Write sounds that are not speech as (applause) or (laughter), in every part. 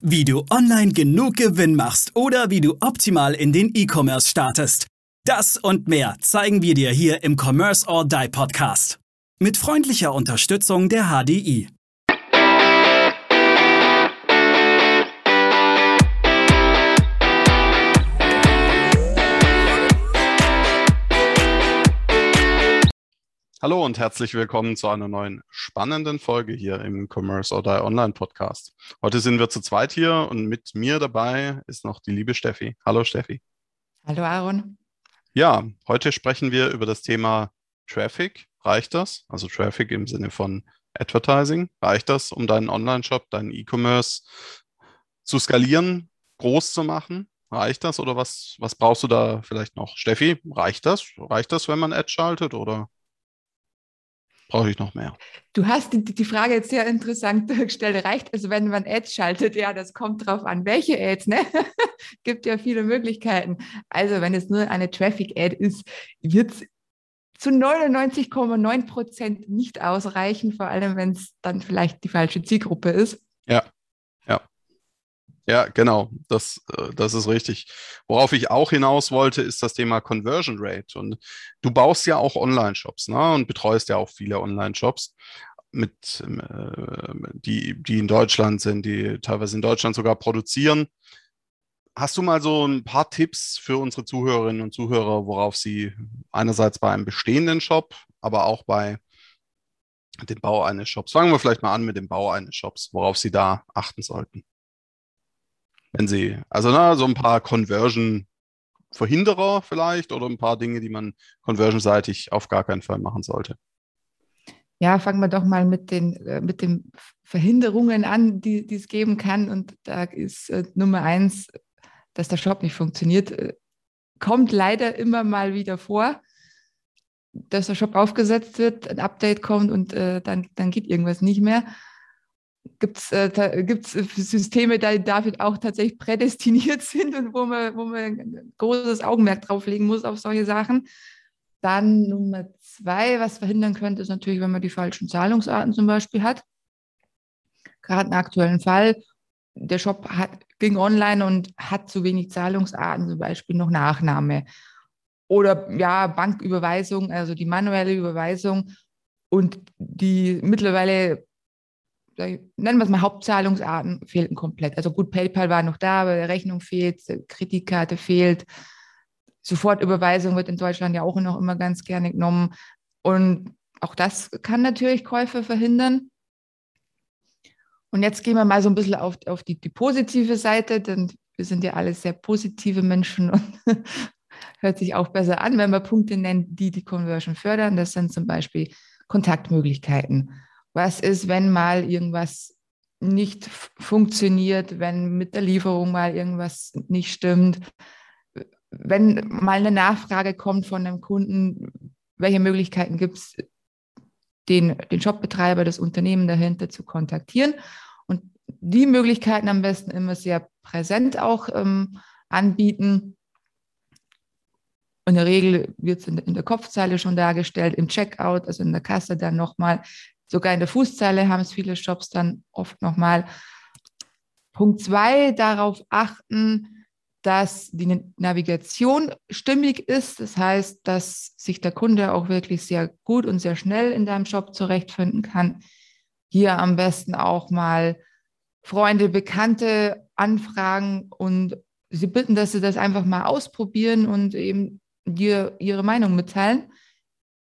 Wie du online genug Gewinn machst oder wie du optimal in den E-Commerce startest. Das und mehr zeigen wir dir hier im Commerce or Die Podcast. Mit freundlicher Unterstützung der HDI. Hallo und herzlich willkommen zu einer neuen spannenden Folge hier im Commerce or Die Online Podcast. Heute sind wir zu zweit hier und mit mir dabei ist noch die liebe Steffi. Hallo Steffi. Hallo Aaron. Ja, heute sprechen wir über das Thema Traffic. Reicht das? Also Traffic im Sinne von Advertising. Reicht das, um deinen Online-Shop, deinen E-Commerce zu skalieren, groß zu machen? Reicht das oder was, was brauchst du da vielleicht noch? Steffi, reicht das? Reicht das, wenn man Ad schaltet oder? Brauche ich noch mehr. Du hast die, die Frage jetzt sehr interessant (laughs) gestellt. Reicht also, wenn man Ads schaltet? Ja, das kommt drauf an, welche Ads, ne? (laughs) Gibt ja viele Möglichkeiten. Also, wenn es nur eine Traffic-Ad ist, wird es zu 99,9 Prozent nicht ausreichen, vor allem wenn es dann vielleicht die falsche Zielgruppe ist. Ja. Genau, das, äh, das ist richtig. Worauf ich auch hinaus wollte, ist das Thema Conversion Rate. Und du baust ja auch Online-Shops ne? und betreust ja auch viele Online-Shops, mit, äh, die, die in Deutschland sind, die teilweise in Deutschland sogar produzieren. Hast du mal so ein paar Tipps für unsere Zuhörerinnen und Zuhörer, worauf sie einerseits bei einem bestehenden Shop, aber auch bei dem Bau eines Shops, fangen wir vielleicht mal an mit dem Bau eines Shops, worauf sie da achten sollten? Wenn sie, also na, so ein paar Conversion-Verhinderer vielleicht oder ein paar Dinge, die man conversionseitig auf gar keinen Fall machen sollte. Ja, fangen wir doch mal mit den, äh, mit den Verhinderungen an, die, die es geben kann. Und da ist äh, Nummer eins, dass der Shop nicht funktioniert. Äh, kommt leider immer mal wieder vor, dass der Shop aufgesetzt wird, ein Update kommt und äh, dann, dann geht irgendwas nicht mehr gibt es äh, gibt's Systeme, die dafür auch tatsächlich prädestiniert (laughs) sind und wo man, wo man großes Augenmerk drauf legen muss auf solche Sachen. Dann Nummer zwei, was verhindern könnte, ist natürlich, wenn man die falschen Zahlungsarten zum Beispiel hat. Gerade im aktuellen Fall, der Shop hat, ging online und hat zu wenig Zahlungsarten, zum Beispiel noch Nachname. Oder ja, Banküberweisung, also die manuelle Überweisung. Und die mittlerweile nennen wir es mal Hauptzahlungsarten, fehlten komplett. Also gut, PayPal war noch da, aber die Rechnung fehlt, Kreditkarte fehlt. Sofortüberweisung wird in Deutschland ja auch noch immer ganz gerne genommen. Und auch das kann natürlich Käufe verhindern. Und jetzt gehen wir mal so ein bisschen auf, auf die, die positive Seite, denn wir sind ja alle sehr positive Menschen und (laughs) hört sich auch besser an, wenn wir Punkte nennen, die die Conversion fördern. Das sind zum Beispiel Kontaktmöglichkeiten was ist, wenn mal irgendwas nicht funktioniert, wenn mit der Lieferung mal irgendwas nicht stimmt, wenn mal eine Nachfrage kommt von einem Kunden, welche Möglichkeiten gibt es, den, den Shopbetreiber, das Unternehmen dahinter zu kontaktieren. Und die Möglichkeiten am besten immer sehr präsent auch ähm, anbieten. In der Regel wird es in, in, der Kopfzeile schon dargestellt, im Checkout, also in der Kasse dann nochmal Sogar in der Fußzeile haben es viele Shops dann oft nochmal. Punkt zwei, darauf achten, dass die Navigation stimmig ist. Das heißt, dass sich der Kunde auch wirklich sehr gut und sehr schnell in deinem Shop zurechtfinden kann. Hier am besten auch mal Freunde, Bekannte anfragen und sie bitten, dass sie das einfach mal ausprobieren und eben dir ihre Meinung mitteilen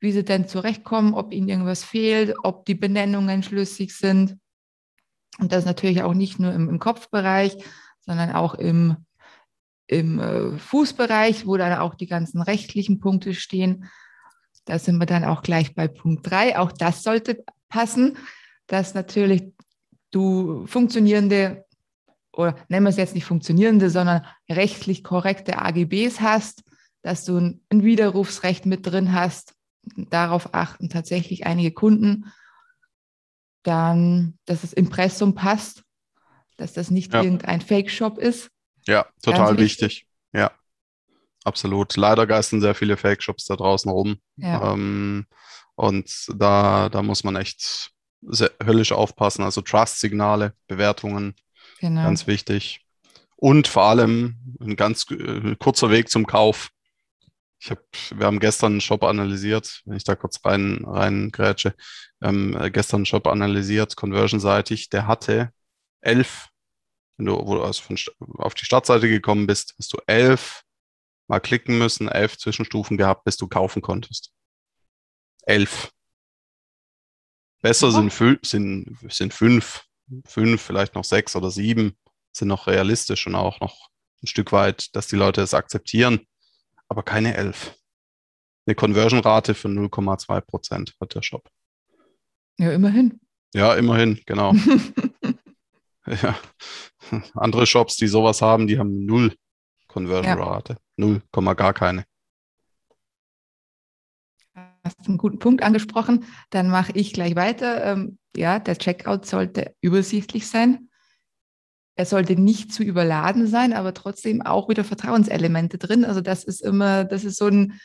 wie sie denn zurechtkommen, ob ihnen irgendwas fehlt, ob die Benennungen schlüssig sind. Und das natürlich auch nicht nur im, im Kopfbereich, sondern auch im, im äh, Fußbereich, wo dann auch die ganzen rechtlichen Punkte stehen. Da sind wir dann auch gleich bei Punkt 3. Auch das sollte passen, dass natürlich du funktionierende oder nennen wir es jetzt nicht funktionierende, sondern rechtlich korrekte AGBs hast, dass du ein Widerrufsrecht mit drin hast, darauf achten tatsächlich einige Kunden, dann, dass das Impressum passt, dass das nicht ja. irgendein Fake-Shop ist. Ja, total wichtig. Ja, absolut. Leider geistern sehr viele Fake-Shops da draußen rum. Ja. Ähm, und da, da muss man echt sehr, höllisch aufpassen. Also Trust-Signale, Bewertungen Genau. Ganz wichtig. Und vor allem ein ganz äh, kurzer Weg zum Kauf. Ich hab, wir haben gestern einen Shop analysiert, wenn ich da kurz rein, rein grätsche. Haben äh, gestern einen Shop analysiert, conversionseitig. Der hatte elf, wenn du also von, auf die Startseite gekommen bist, hast du elf mal klicken müssen, elf Zwischenstufen gehabt, bis du kaufen konntest. Elf. Besser sind, sind, sind fünf, fünf, vielleicht noch sechs oder sieben, sind noch realistisch und auch noch ein Stück weit, dass die Leute es akzeptieren, aber keine elf. Eine Conversion-Rate von 0,2 Prozent hat der Shop. Ja, immerhin. Ja, immerhin, genau. (laughs) ja. Andere Shops, die sowas haben, die haben null Conversion-Rate. Ja. Null, gar keine. hast einen guten Punkt angesprochen. Dann mache ich gleich weiter. Ähm, ja, der Checkout sollte übersichtlich sein. Er sollte nicht zu überladen sein, aber trotzdem auch wieder Vertrauenselemente drin. Also das ist immer, das ist so ein,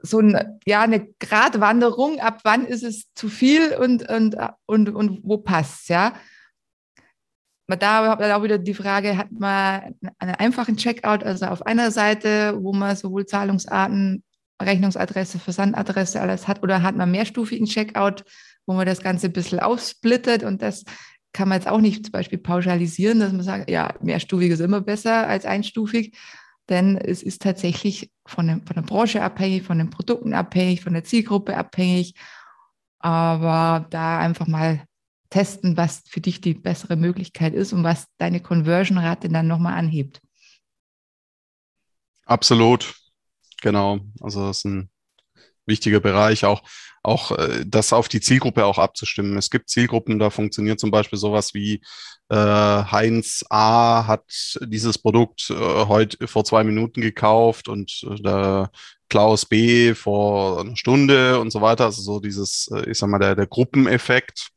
so ein, ja, eine Gratwanderung, ab wann ist es zu viel und, und, und, und wo passt es, ja. Da habe ich auch wieder die Frage, hat man einen einfachen Checkout, also auf einer Seite, wo man sowohl Zahlungsarten Rechnungsadresse, Versandadresse, alles hat, oder hat man mehrstufigen Checkout, wo man das Ganze ein bisschen aufsplittet und das kann man jetzt auch nicht zum Beispiel pauschalisieren, dass man sagt, ja, mehrstufig ist immer besser als einstufig, denn es ist tatsächlich von, der, von der Branche abhängig, von den Produkten abhängig, von der Zielgruppe abhängig. Aber da einfach mal testen, was für dich die bessere Möglichkeit ist und was deine Conversion-Rate dann nochmal anhebt. Absolut. Genau, also das ist ein wichtiger Bereich, auch, auch äh, das auf die Zielgruppe auch abzustimmen. Es gibt Zielgruppen, da funktioniert zum Beispiel sowas wie äh, Heinz A hat dieses Produkt äh, heute vor zwei Minuten gekauft und äh, Klaus B vor einer Stunde und so weiter. Also so dieses, äh, ich sag mal, der, der Gruppeneffekt,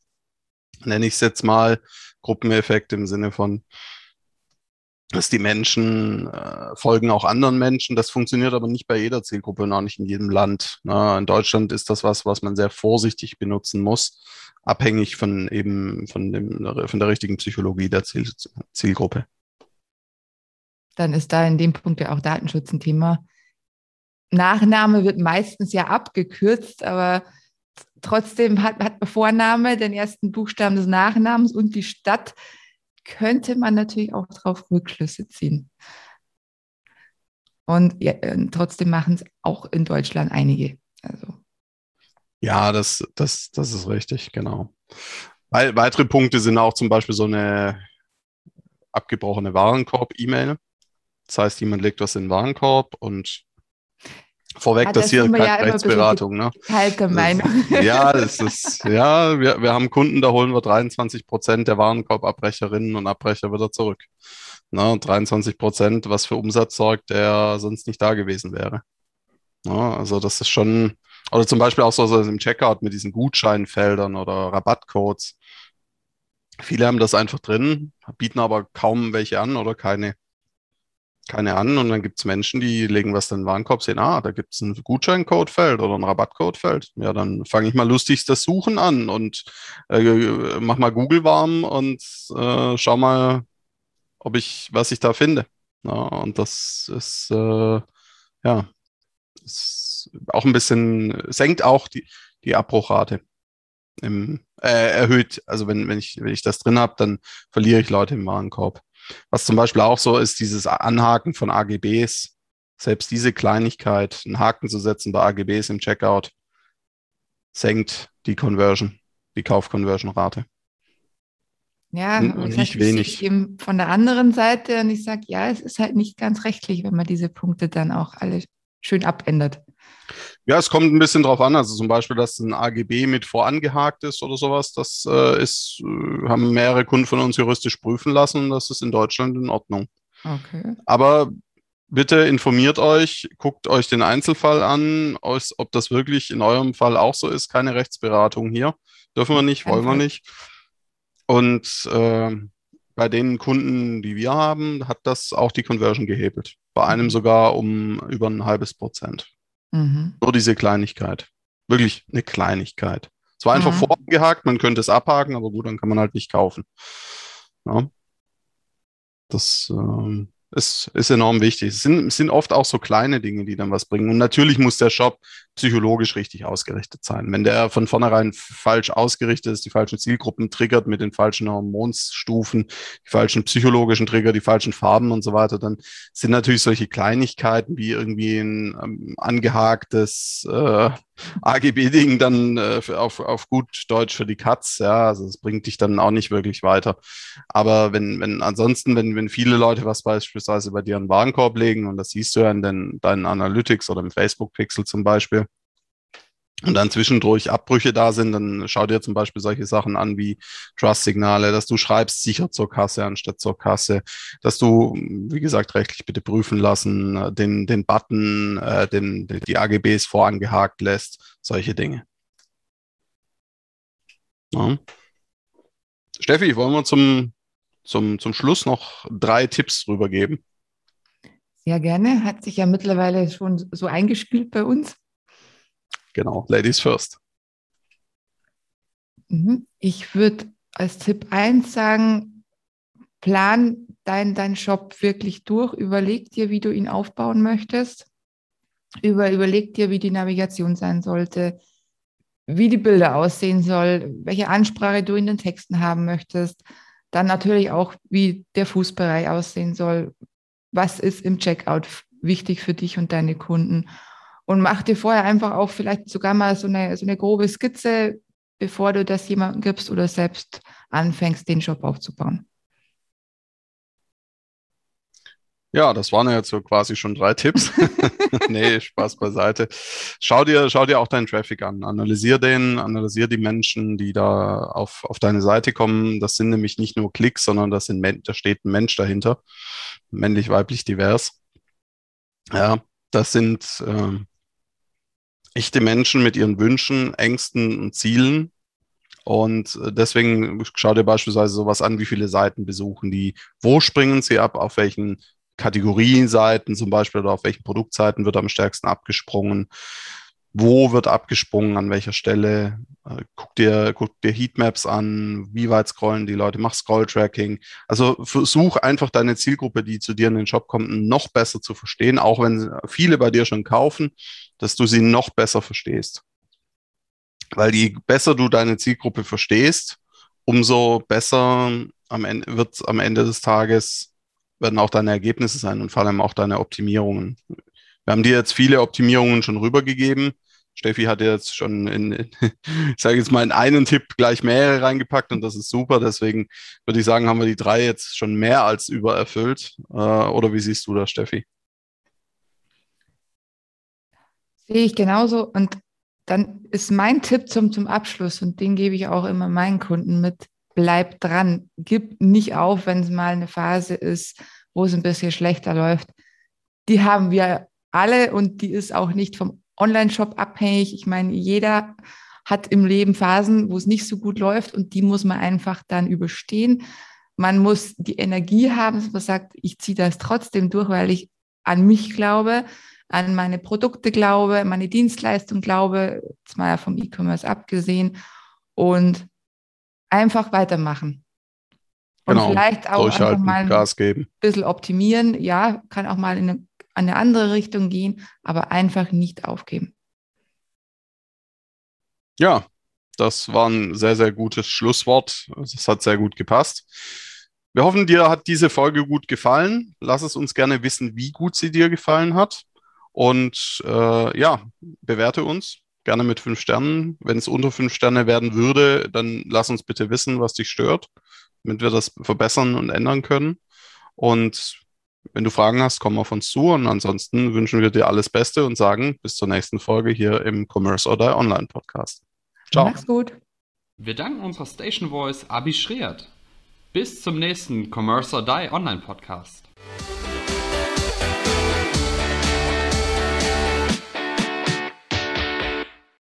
nenne ich es jetzt mal, Gruppeneffekt im Sinne von, dass die Menschen äh, folgen auch anderen Menschen. Das funktioniert aber nicht bei jeder Zielgruppe und auch nicht in jedem Land. Ne? In Deutschland ist das was, was man sehr vorsichtig benutzen muss, abhängig von eben von, dem, von der richtigen Psychologie der Ziel, Zielgruppe. Dann ist da in dem Punkt ja auch Datenschutz ein Thema. Nachname wird meistens ja abgekürzt, aber trotzdem hat, hat man Vorname, den ersten Buchstaben des Nachnamens und die Stadt könnte man natürlich auch darauf Rückschlüsse ziehen. Und ja, trotzdem machen es auch in Deutschland einige. Also. Ja, das, das, das ist richtig, genau. Weil, weitere Punkte sind auch zum Beispiel so eine abgebrochene Warenkorb-E-Mail. Das heißt, jemand legt was in den Warenkorb und Vorweg, ah, das dass hier keine ja Rechtsberatung. Ne? Meinung. ja, (laughs) das ist, ja, wir, wir haben Kunden, da holen wir 23 Prozent der Warenkorbabrecherinnen und Abbrecher wieder zurück. Ne, 23 Prozent, was für Umsatz sorgt, der sonst nicht da gewesen wäre. Ne, also das ist schon, oder zum Beispiel auch so, so im Checkout mit diesen Gutscheinfeldern oder Rabattcodes. Viele haben das einfach drin, bieten aber kaum welche an oder keine keine an und dann gibt es Menschen, die legen was in den Warenkorb, sehen, ah, da gibt es ein Gutscheincodefeld oder ein Rabattcodefeld. Ja, dann fange ich mal lustig das Suchen an und äh, mach mal Google warm und äh, schau mal, ob ich, was ich da finde. Ja, und das ist, äh, ja, ist auch ein bisschen, senkt auch die, die Abbruchrate. Im, äh, erhöht, also wenn, wenn, ich, wenn ich das drin habe, dann verliere ich Leute im Warenkorb. Was zum Beispiel auch so ist, dieses Anhaken von AGBs, selbst diese Kleinigkeit, einen Haken zu setzen bei AGBs im Checkout, senkt die Conversion, die Kaufconversion-Rate. Ja, und, und nicht wenig. Eben von der anderen Seite und ich sage, ja, es ist halt nicht ganz rechtlich, wenn man diese Punkte dann auch alle schön abändert. Ja, es kommt ein bisschen drauf an. Also zum Beispiel, dass ein AGB mit vorangehakt ist oder sowas, das äh, ist, äh, haben mehrere Kunden von uns juristisch prüfen lassen. Das ist in Deutschland in Ordnung. Okay. Aber bitte informiert euch, guckt euch den Einzelfall an, ob das wirklich in eurem Fall auch so ist. Keine Rechtsberatung hier. Dürfen wir nicht, wollen wir nicht. Und äh, bei den Kunden, die wir haben, hat das auch die Conversion gehebelt. Bei einem mhm. sogar um über ein halbes Prozent. Mhm. Nur diese Kleinigkeit. Wirklich eine Kleinigkeit. Es war einfach mhm. angehakt, man könnte es abhaken, aber gut, dann kann man halt nicht kaufen. Ja. Das ähm, ist, ist enorm wichtig. Es sind, es sind oft auch so kleine Dinge, die dann was bringen. Und natürlich muss der Shop psychologisch richtig ausgerichtet sein. Wenn der von vornherein falsch ausgerichtet ist, die falschen Zielgruppen triggert mit den falschen Hormonstufen, die falschen psychologischen Trigger, die falschen Farben und so weiter, dann sind natürlich solche Kleinigkeiten wie irgendwie ein ähm, angehaktes äh, AGB-Ding dann äh, auf, auf gut Deutsch für die Katz, ja, also das bringt dich dann auch nicht wirklich weiter. Aber wenn, wenn ansonsten, wenn, wenn viele Leute was beispielsweise bei dir in den Warenkorb legen, und das siehst du ja in den, deinen Analytics oder im Facebook-Pixel zum Beispiel, und dann zwischendurch Abbrüche da sind, dann schau dir zum Beispiel solche Sachen an wie Trust-Signale, dass du schreibst sicher zur Kasse anstatt zur Kasse, dass du, wie gesagt, rechtlich bitte prüfen lassen, den, den Button, äh, den, die AGBs vorangehakt lässt, solche Dinge. Ja. Steffi, wollen wir zum, zum, zum Schluss noch drei Tipps drüber geben? Sehr gerne, hat sich ja mittlerweile schon so eingespielt bei uns. Genau, Ladies first. Mhm. Ich würde als Tipp 1 sagen, plan deinen dein Shop wirklich durch, überleg dir, wie du ihn aufbauen möchtest, Über, überleg dir, wie die Navigation sein sollte, wie die Bilder aussehen soll, welche Ansprache du in den Texten haben möchtest, dann natürlich auch, wie der Fußbereich aussehen soll, was ist im Checkout wichtig für dich und deine Kunden und mach dir vorher einfach auch vielleicht sogar mal so eine, so eine grobe Skizze, bevor du das jemandem gibst oder selbst anfängst, den Shop aufzubauen. Ja, das waren ja jetzt so quasi schon drei Tipps. (laughs) (laughs) nee, Spaß beiseite. Schau dir, schau dir auch deinen Traffic an. Analysier den, analysier die Menschen, die da auf, auf deine Seite kommen. Das sind nämlich nicht nur Klicks, sondern das sind, da steht ein Mensch dahinter. Männlich, weiblich, divers. Ja, das sind, äh, echte Menschen mit ihren Wünschen, Ängsten und Zielen. Und äh, deswegen schau dir beispielsweise sowas an, wie viele Seiten besuchen die, wo springen sie ab, auf welchen Kategorienseiten zum Beispiel oder auf welchen Produktseiten wird am stärksten abgesprungen wo wird abgesprungen, an welcher Stelle. Äh, guck dir, guck dir Heatmaps an, wie weit scrollen die Leute, mach Scroll-Tracking. Also versuch einfach deine Zielgruppe, die zu dir in den Shop kommt, noch besser zu verstehen, auch wenn viele bei dir schon kaufen, dass du sie noch besser verstehst. Weil je besser du deine Zielgruppe verstehst, umso besser am Ende, wird am Ende des Tages werden auch deine Ergebnisse sein und vor allem auch deine Optimierungen. Wir haben dir jetzt viele Optimierungen schon rübergegeben. Steffi hat jetzt schon in, in (laughs) ich sage jetzt mal in einen Tipp gleich mehrere reingepackt und das ist super. Deswegen würde ich sagen, haben wir die drei jetzt schon mehr als übererfüllt. Äh, oder wie siehst du das, Steffi? Sehe ich genauso. Und dann ist mein Tipp zum, zum Abschluss und den gebe ich auch immer meinen Kunden mit. Bleib dran. Gib nicht auf, wenn es mal eine Phase ist, wo es ein bisschen schlechter läuft. Die haben wir alle und die ist auch nicht vom Online-Shop abhängig. Ich meine, jeder hat im Leben Phasen, wo es nicht so gut läuft und die muss man einfach dann überstehen. Man muss die Energie haben, dass man sagt, ich ziehe das trotzdem durch, weil ich an mich glaube, an meine Produkte glaube, meine Dienstleistung glaube, jetzt mal vom E-Commerce abgesehen und einfach weitermachen. Und genau, vielleicht auch einfach mal ein bisschen optimieren. Ja, kann auch mal in eine eine andere Richtung gehen, aber einfach nicht aufgeben. Ja, das war ein sehr, sehr gutes Schlusswort. Das hat sehr gut gepasst. Wir hoffen, dir hat diese Folge gut gefallen. Lass es uns gerne wissen, wie gut sie dir gefallen hat. Und äh, ja, bewerte uns gerne mit fünf Sternen. Wenn es unter fünf Sterne werden würde, dann lass uns bitte wissen, was dich stört, damit wir das verbessern und ändern können. Und wenn du Fragen hast, komm auf uns zu und ansonsten wünschen wir dir alles Beste und sagen bis zur nächsten Folge hier im Commerce oder Online Podcast. Ciao. Mach's gut. Wir danken unserer Station Voice Abi Schreert. Bis zum nächsten Commerce or Die Online Podcast.